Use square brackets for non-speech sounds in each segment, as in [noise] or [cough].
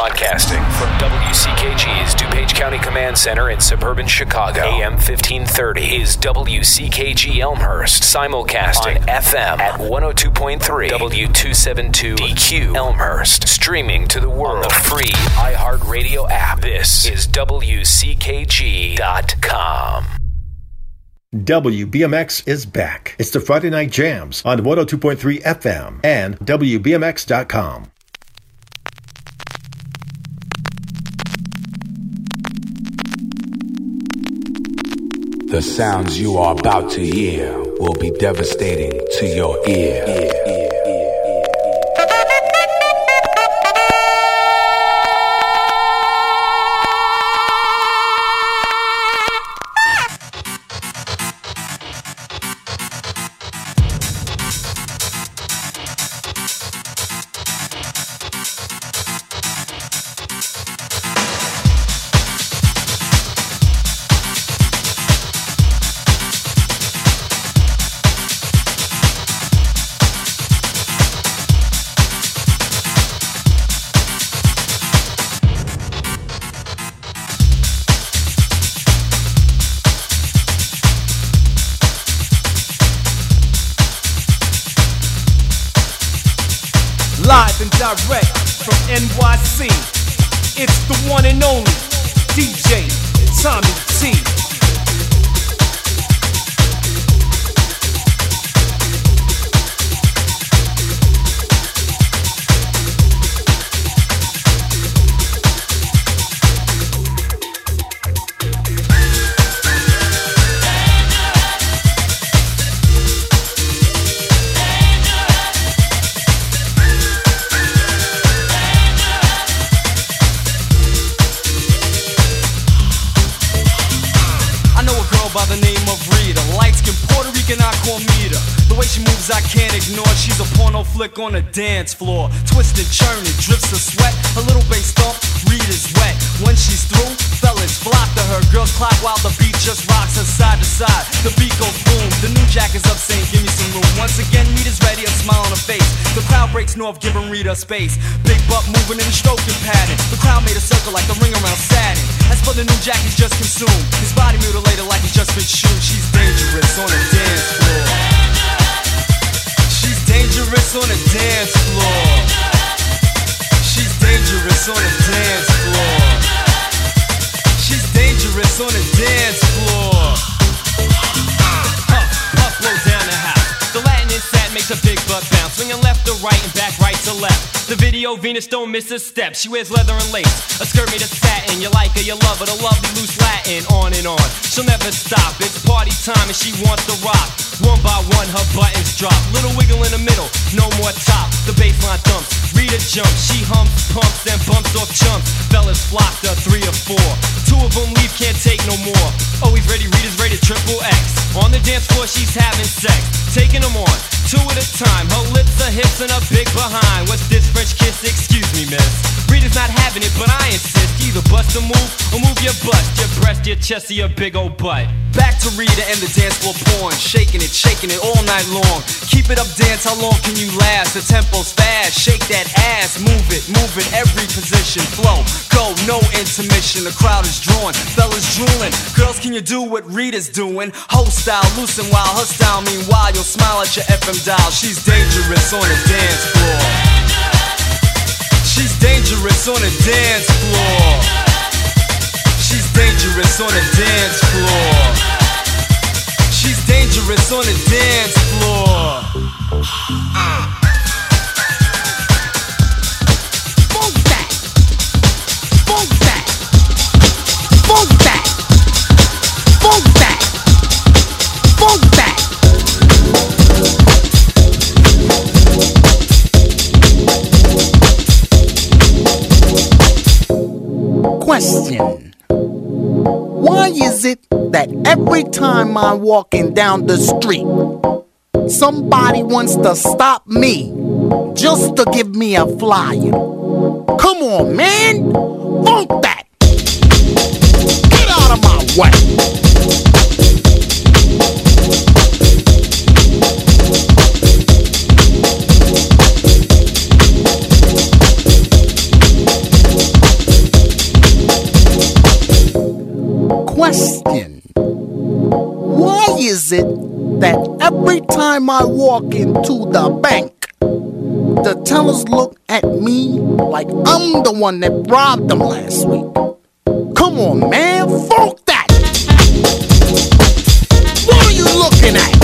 Broadcasting from WCKG's DuPage County Command Center in suburban Chicago. AM 1530 is WCKG Elmhurst. Simulcasting on FM at 102.3 W272 DQ Elmhurst. Streaming to the world on the free iHeartRadio app. This is WCKG.com. WBMX is back. It's the Friday Night Jams on 102.3 FM and WBMX.com. The sounds you are about to hear will be devastating to your ear. Ear. on the dance floor. Twisting, churning, drips of sweat. A little bass thump, read is wet. When she's through, fellas flock to her. Girls clap while the beat just rocks her side to side. The beat goes boom. The new jack is up saying, Give me some room. Once again, Rita's ready, a smile on her face. The crowd breaks north, giving Rita space. Big butt moving in the stroking pattern. The crowd made a circle like the ring around Saturn. As for the new jack, he's just consumed. His body mutilated like he's just been shooting. She's dangerous on the dance floor dangerous on the dance floor. She's dangerous on the dance floor. She's dangerous on the dance floor. Puff, puff, blow down the house. The Latin inside makes a big butt bounce, swinging left to right and back right to left. The video, Venus don't miss a step. She wears leather and lace, a skirt made of satin. You like her, you love her, the lovely loose Latin. On and on, she'll never stop. It's party time and she wants to rock. One by one, her buttons drop. Little wiggle in the middle, no more top. The baseline thumps, Rita jumps. She humps, pumps, then bumps off chumps. Fellas flock to three or four. Two of them leave, can't take no more. Oh, Always ready, Rita's rated triple X. On the dance floor, she's having sex. Taking them on, two at a time. Her lips, her hips, and her big behind. What's this? French kiss, excuse me, miss. Rita's not having it, but I insist. Either bust a move or move your bust, your breast, your chest, or your big old butt. Back to Rita and the dance floor porn. Shaking it, shaking it all night long. Keep it up, dance, how long can you last? The tempo's fast, shake that ass. Move it, move it, every position. Flow, go, no intermission. The crowd is drawing, fellas drooling. Girls, can you do what Rita's doing? Whole style, loosen while her style. Meanwhile, you'll smile at your FM dial. She's dangerous on the dance floor. She's dangerous on the dance floor. She's dangerous on the dance floor. Dangerous on the dance floor. Question. Why is it that every time I'm walking down the street, somebody wants to stop me just to give me a flyer? Come on, man! Funk that! Get out of my way! It that every time I walk into the bank, the tellers look at me like I'm the one that robbed them last week? Come on, man, fuck that! What are you looking at?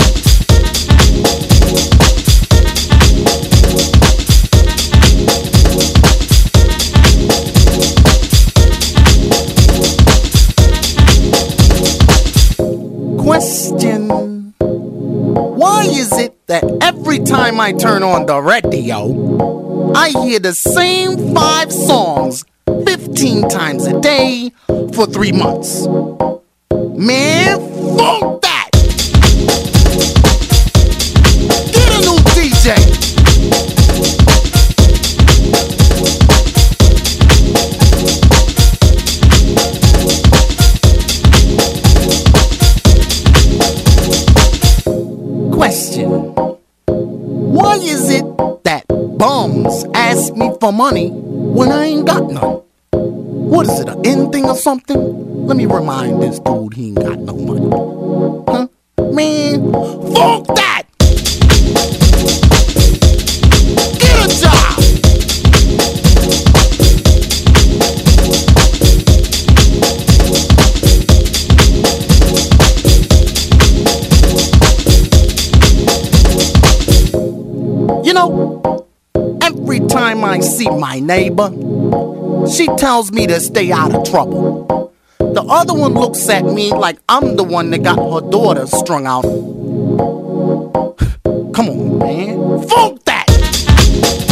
That every time I turn on the radio, I hear the same five songs 15 times a day for three months? Man, fuck me for money when I ain't got none? What is it, an end thing or something? Let me remind this dude he ain't got no money. Huh? Man, fuck that! I see my neighbor, she tells me to stay out of trouble. The other one looks at me like I'm the one that got her daughter strung out. [sighs] Come on, man. Fuck that!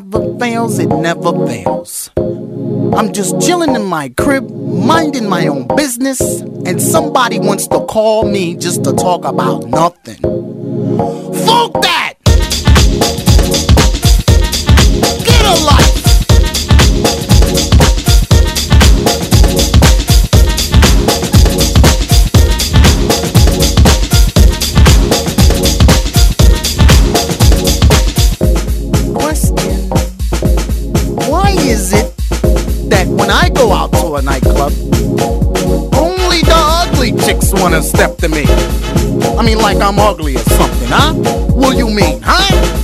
Never fails, it never fails. I'm just chilling in my crib, minding my own business, and somebody wants to call me just to talk about nothing. Fuck that! Get a life! Wanna step to me? I mean, like I'm ugly or something, huh? What do you mean, huh?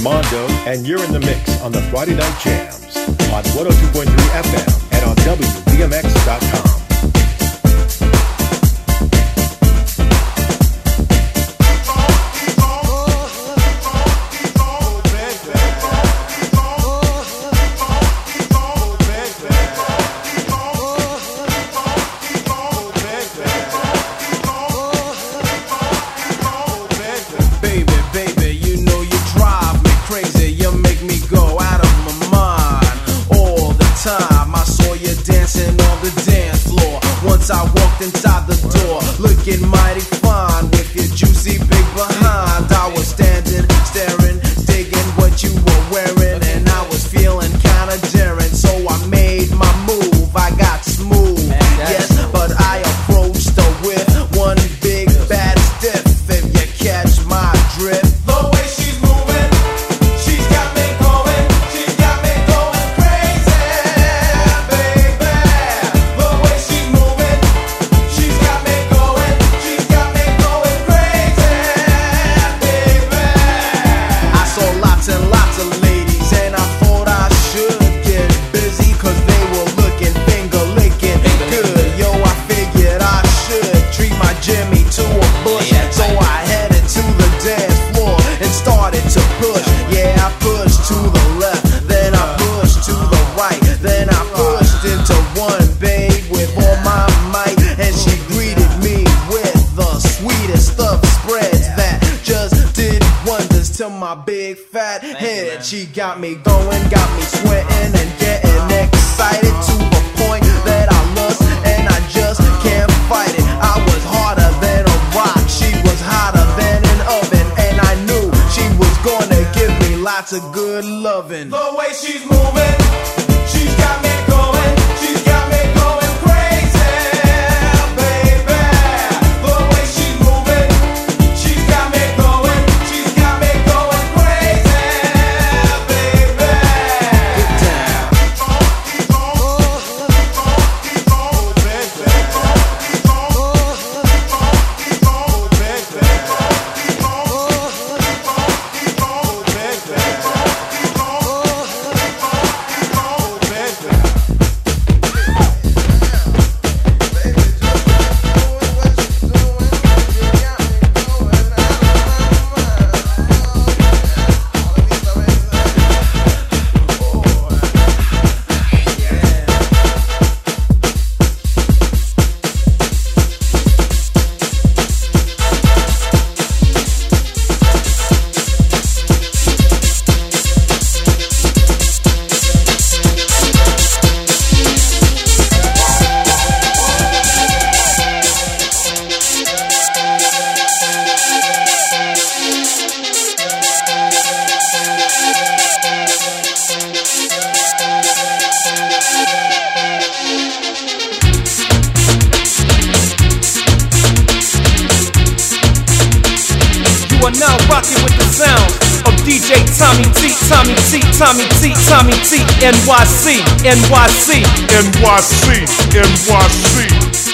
Armando, and you're in the mix on the Friday Night Jams on 102.3 FM and on WBMX.com. big fat head. She got me going, got me sweating and getting excited to the point that I lust and I just can't fight it. I was harder than a rock, she was hotter than an oven, and I knew she was gonna give me lots of good loving. The way she's moving, Tommy T, Tommy T, Tommy T, Tommy T, NYC, NYC, NYC, NYC.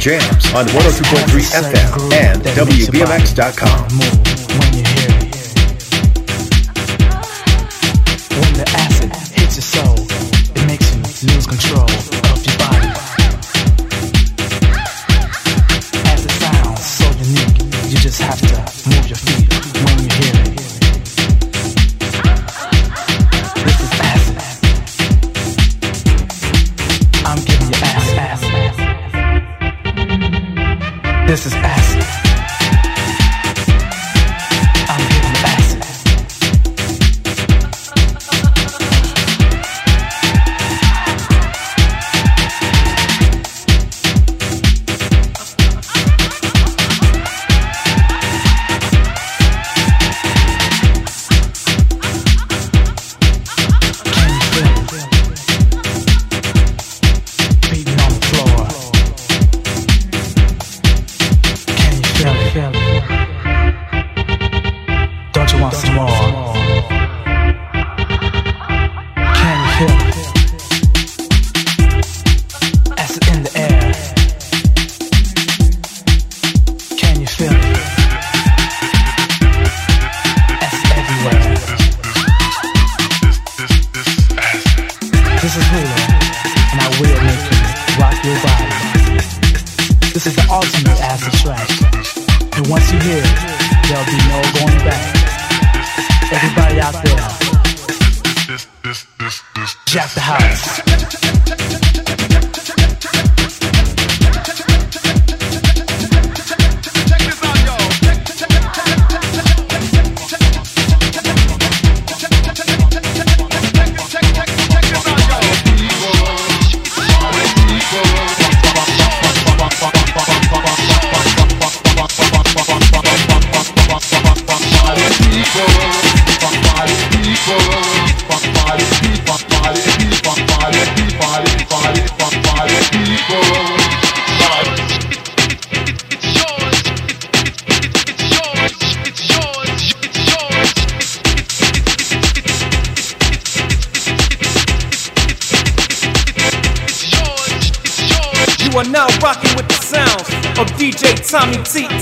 jams on 102.3 FM and WBMX.com.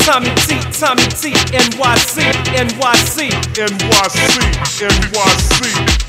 Tommy T, Tommy T, NYC, NYC, NYC, NYC. NYC.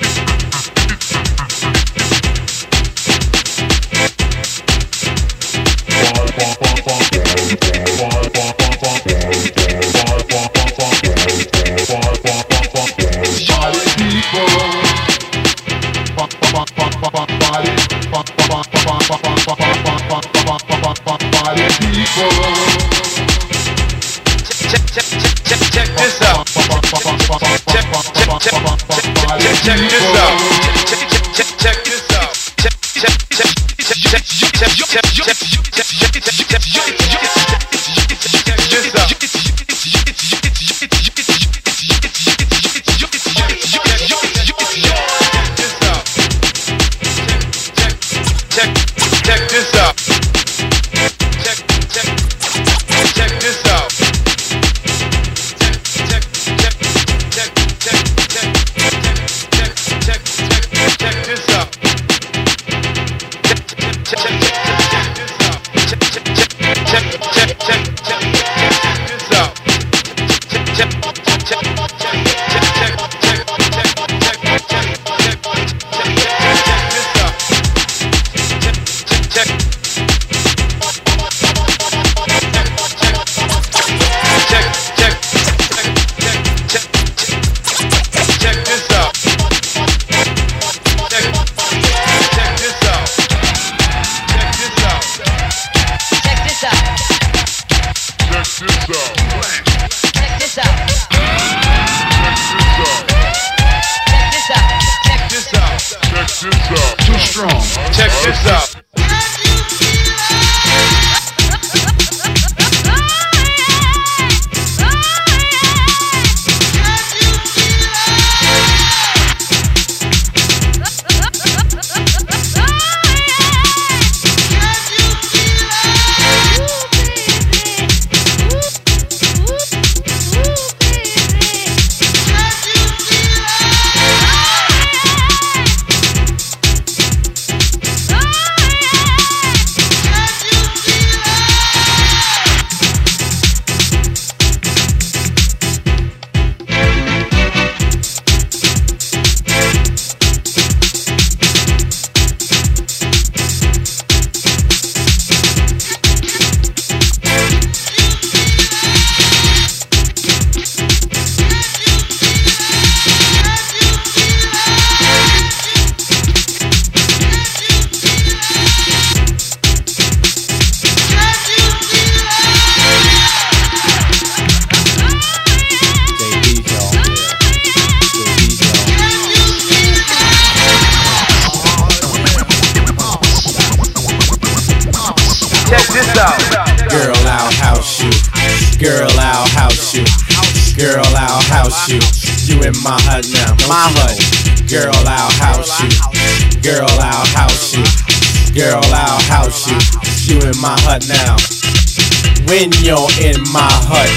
You. You in my hut now. My hut. Girl, I'll house you. Girl, I'll house you. Girl, I'll house you. You in my hut now. When you're in my hut,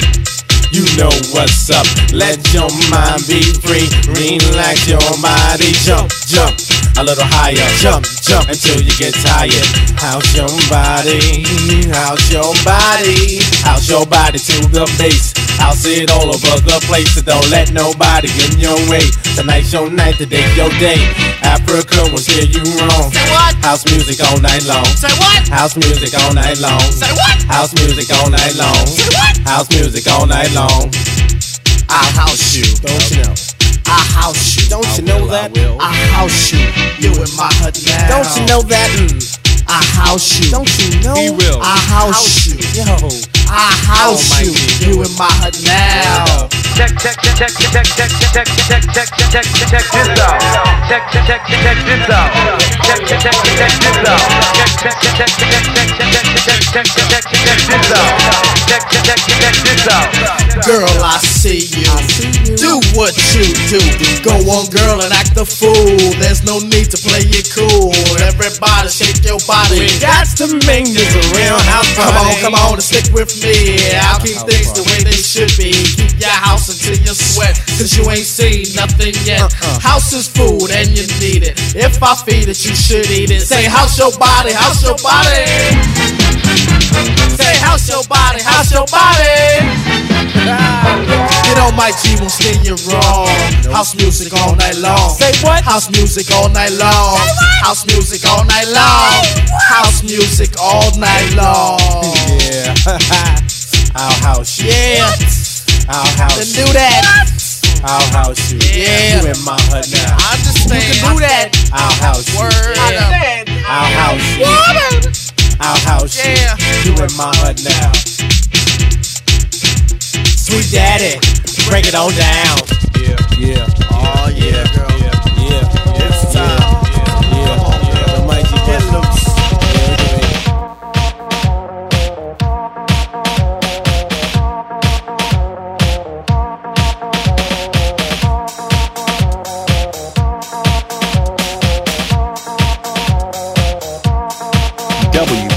you know what's up. Let your mind be free. Relax your body. Jump, jump. A little higher. Jump, jump until you get tired. How's your body? How's your body? How's your body to the base? I'll see it all over the place. So don't let nobody get in your way. Tonight's your night, today's your day. Afrika will steer you wrong. Say what? House music all night long. Say what? House music all night long. Say what? House music all night long. Say what? House music all night long. I'll house you. Don't you know? I house you. Don't you know that? I house you. You in my hut now. Don't you know that? Mm. I house you. Don't you know? He will. I house you. Yo. I house you. You in my hut now. Check, check, check, check, check, check, check, check, check, check, check, check this out. Check, check, check, check this out. Check, check, check, check this out. Check, check, check, check, check, check, check, check, check, check, check this out. Check, check, check, check this out. Girl, I see you. Do what you do. Go on, girl, and act a fool. There's no need to play it cool. Everybody shake your body. We got to make this a real house party. Come on, come on, and stick with me. I'll keep things the way they should be. Keep your house until you sweat, cause you ain't seen nothing yet. Uh-uh. House is food and you need it. If I feed it, you should eat it. Say, house your body, house your body. Say, house your body, house your body. Ah. Get on my G, won't steer you wrong. House music all night long. Say what? House music all night long. House music all night long. House music all night long. Yeah. I'll house. Yeah. I'll house you. do that. I'll house you. Yeah. You in my hut now. I understand. You can do that. I'll house you. Word. Yeah. I'll house you. I'll house you. Yeah. You in my hut now. Sweet daddy, break it on down. Yeah, yeah. Oh yeah, girl.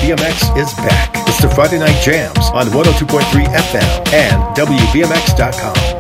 WBMX is back. It's the Friday Night Jams on 102.3 FM and WBMX.com.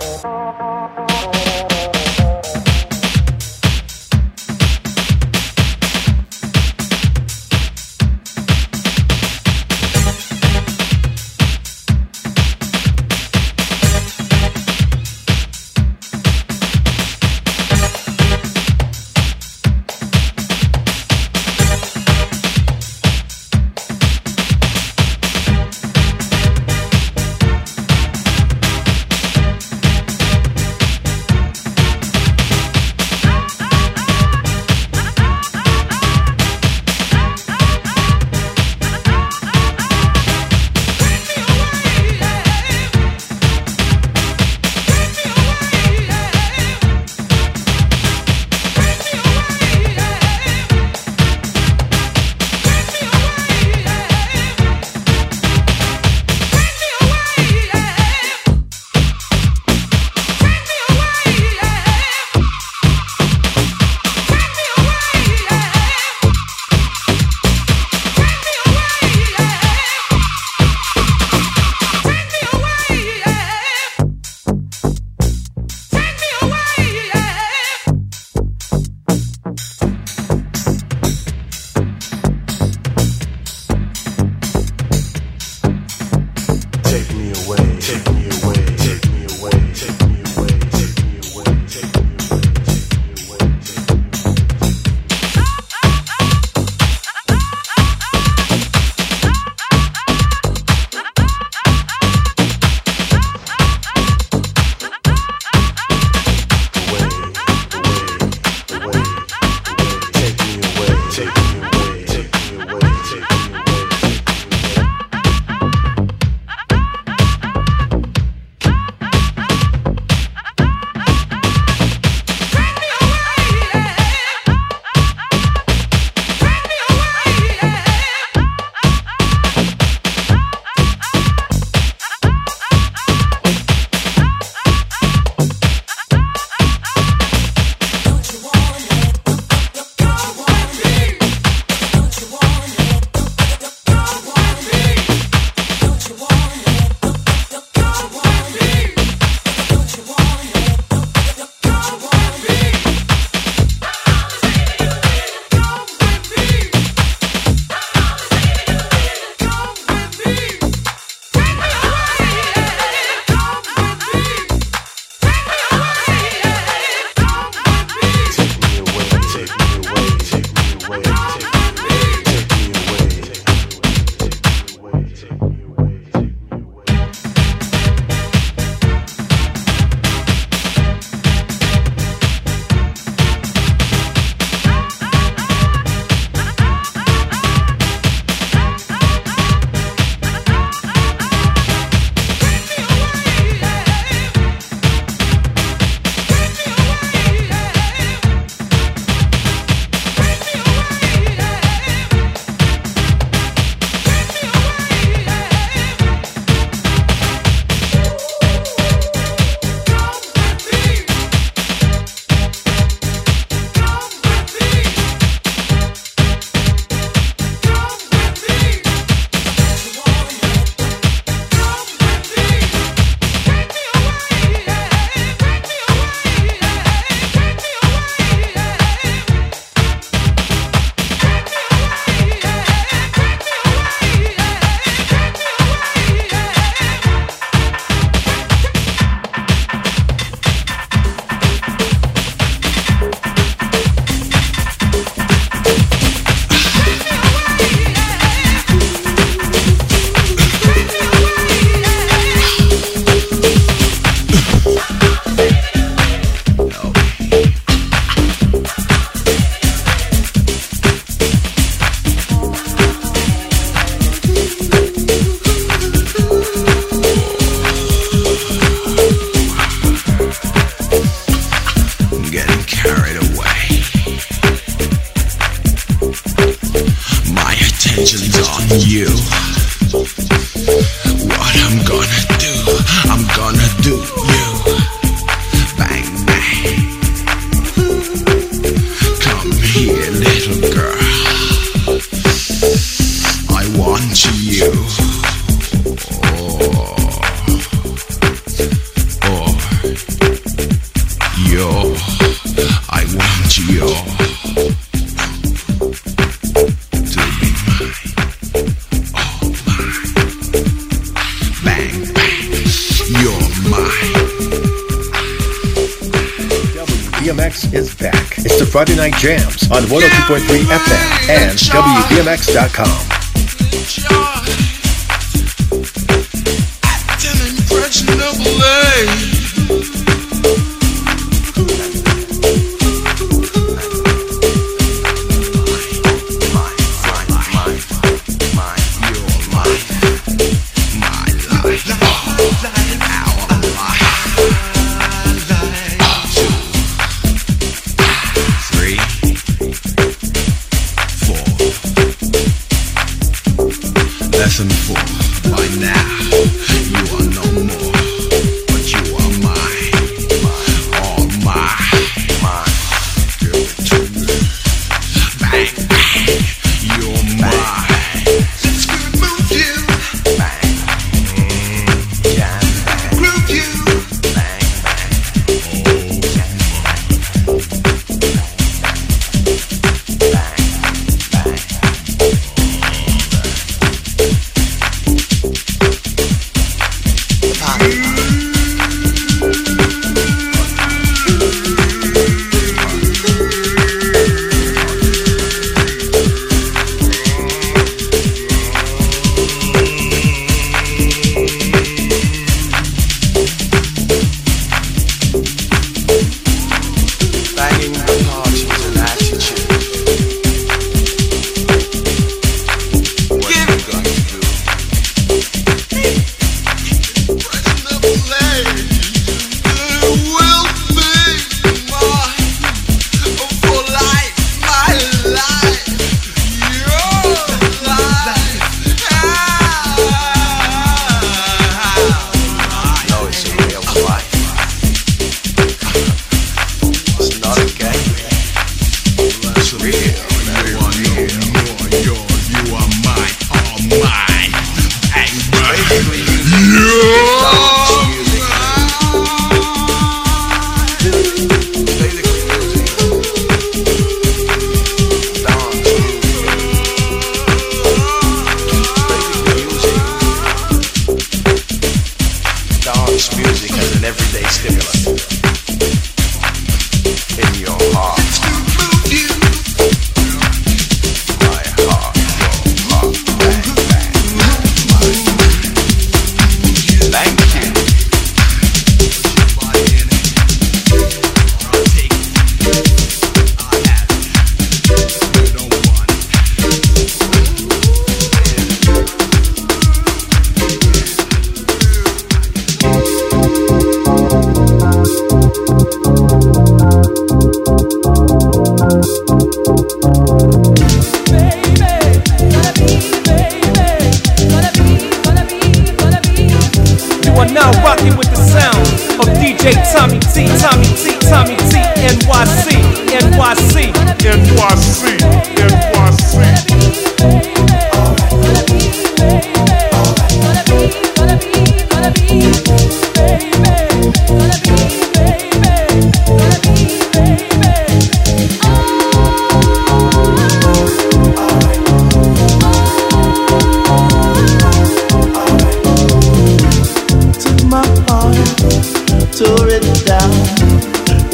jams on 102.3 FM and WBMX.com.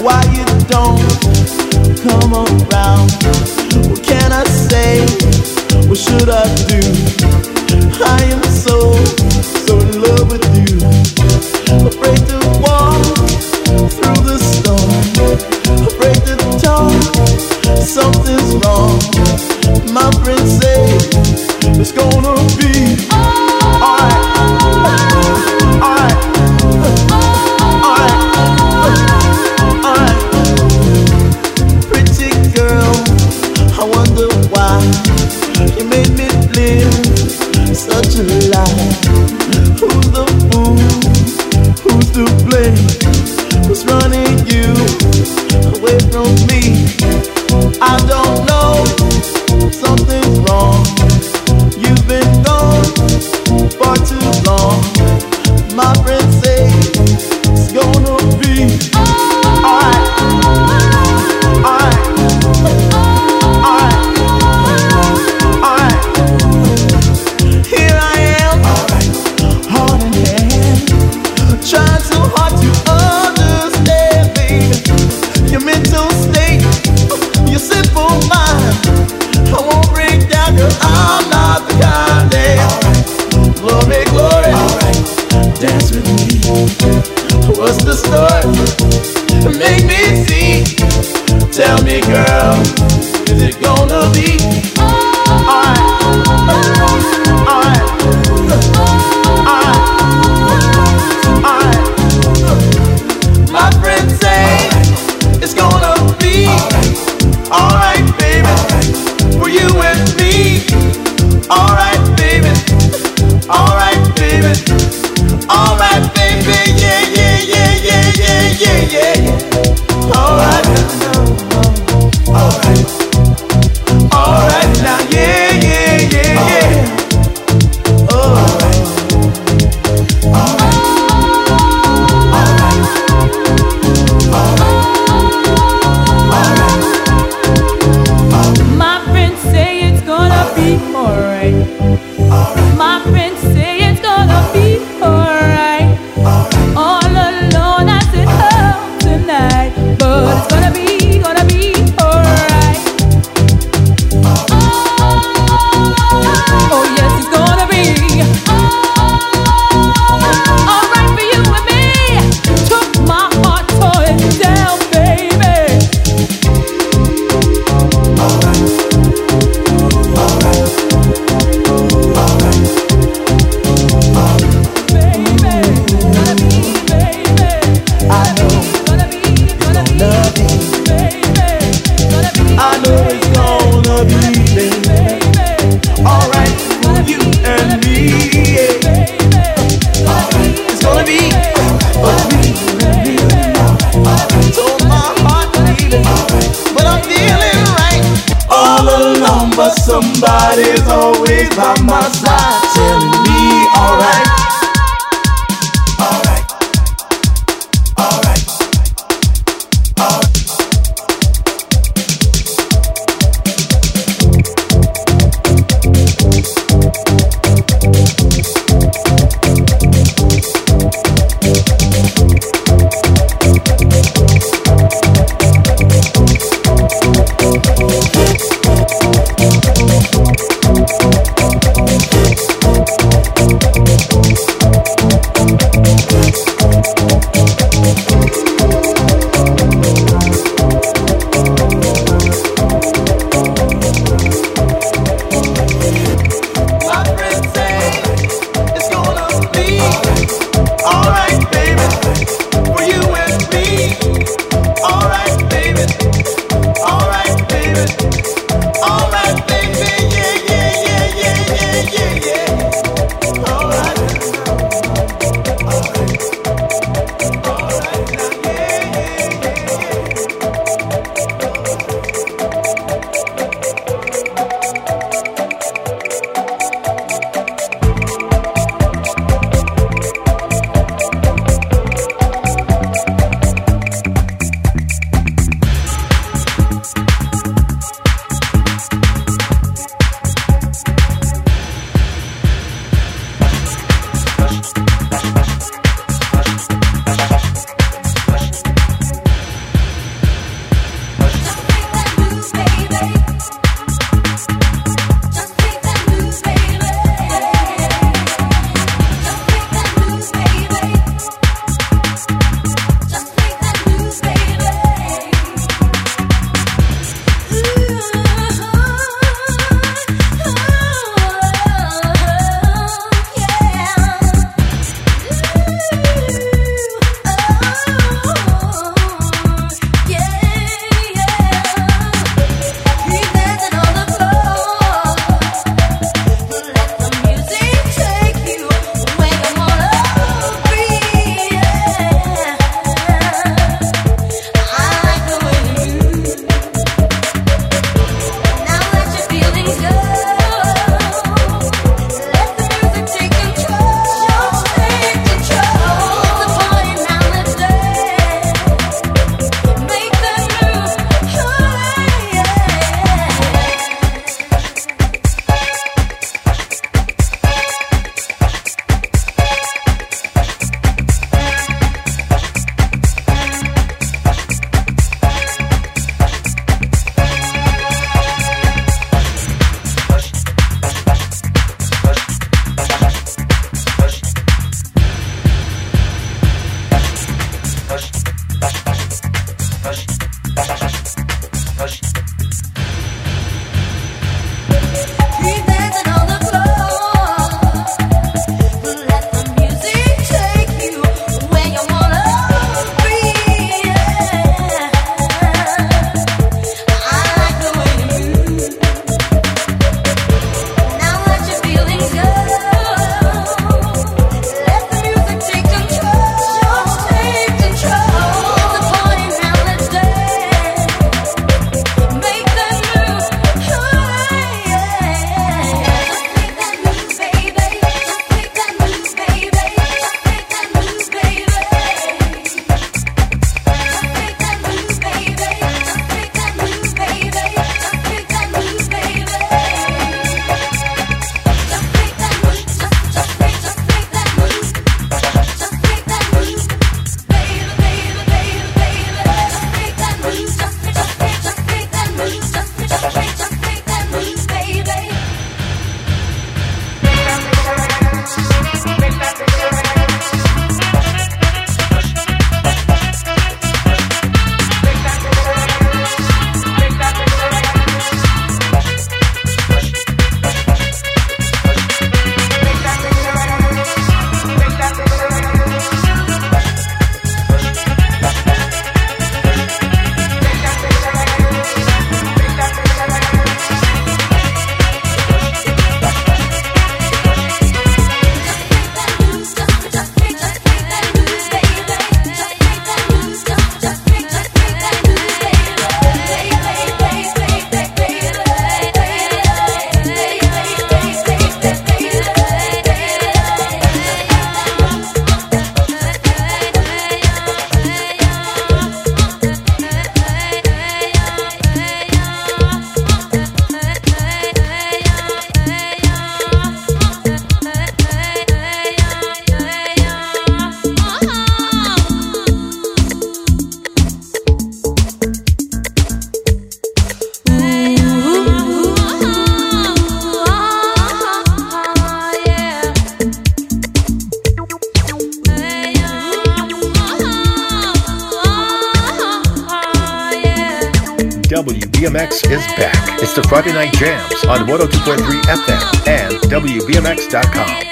Why you don't come around? What can I say? What should I do? I am so, so in love with you. Break the through the storm. Something's wrong. My friends say it's gonna be. Somebody's always by my side, Is back. It's the Friday Night Jams on 102.3 FM and WBMX.com.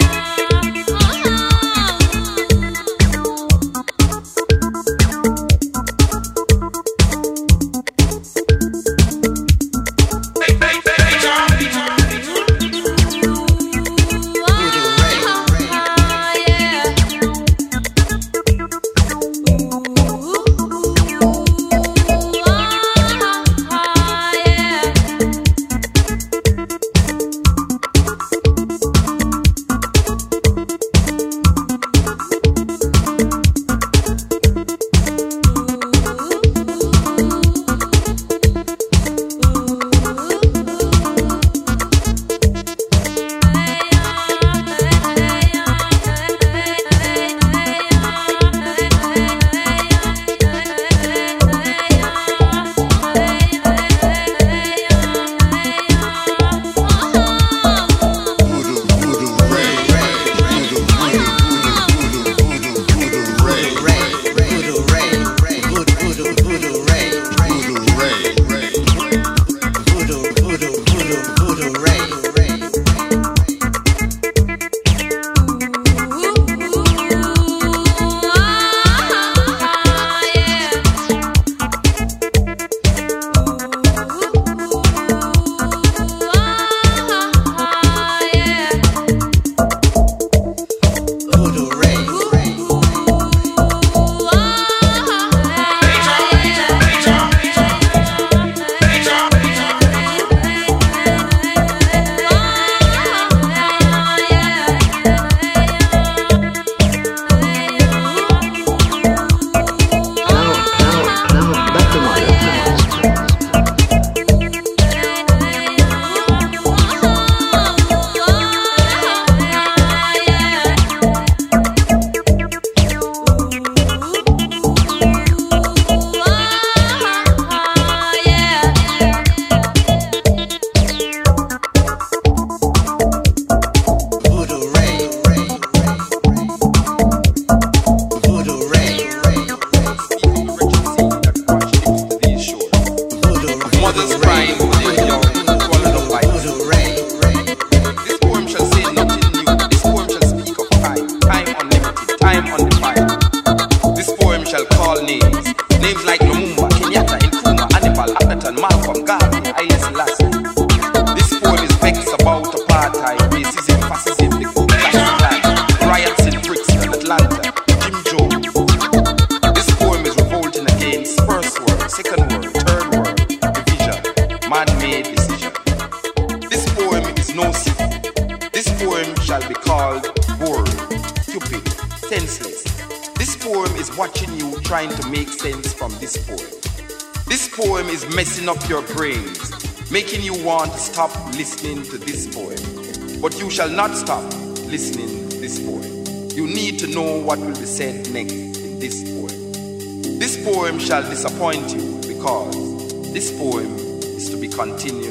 stop listening to this poem. But you shall not stop listening to this poem. You need to know what will be said next in this poem. This poem shall disappoint you because this poem is to be continued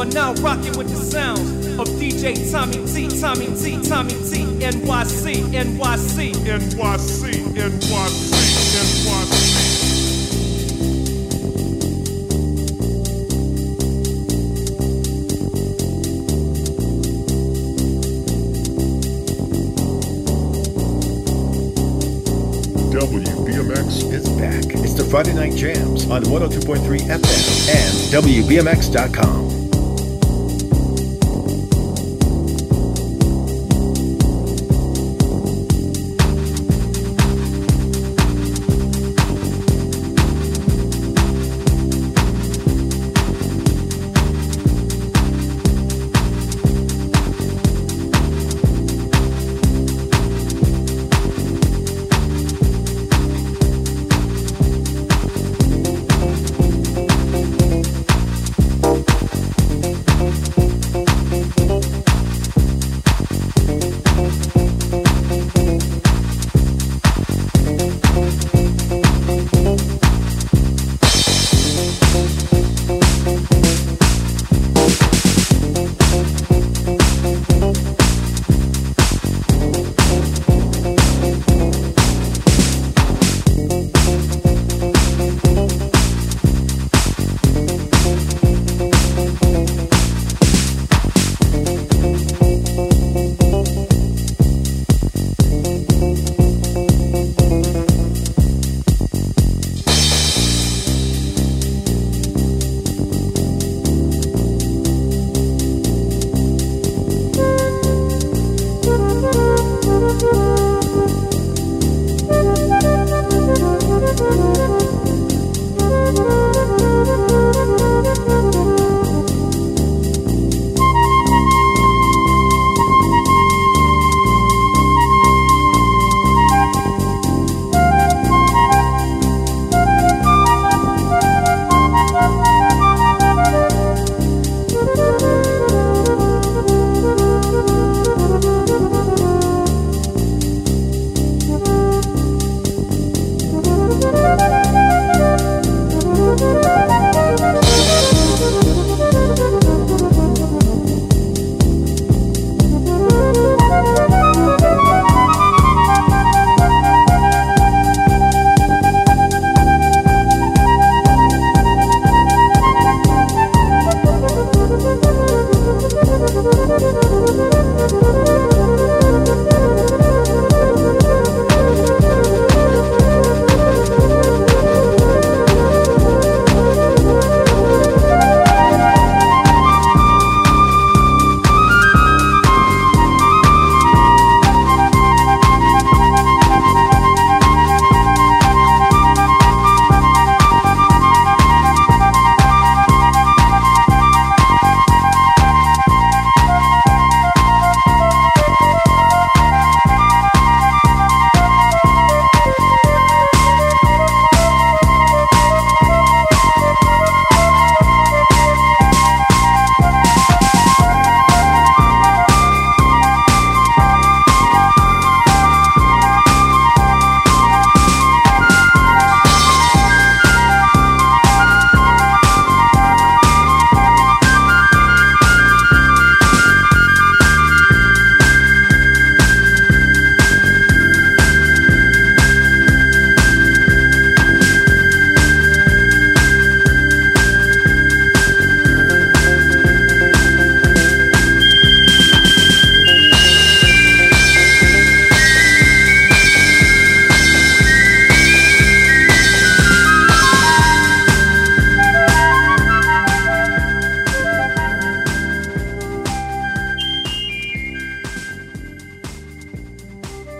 You are now rocking with the sounds of DJ Tommy T, Tommy T, Tommy T, NYC, NYC, NYC, NYC, NYC. WBMX is back. It's the Friday Night Jams on 102.3 FM and WBMX.com.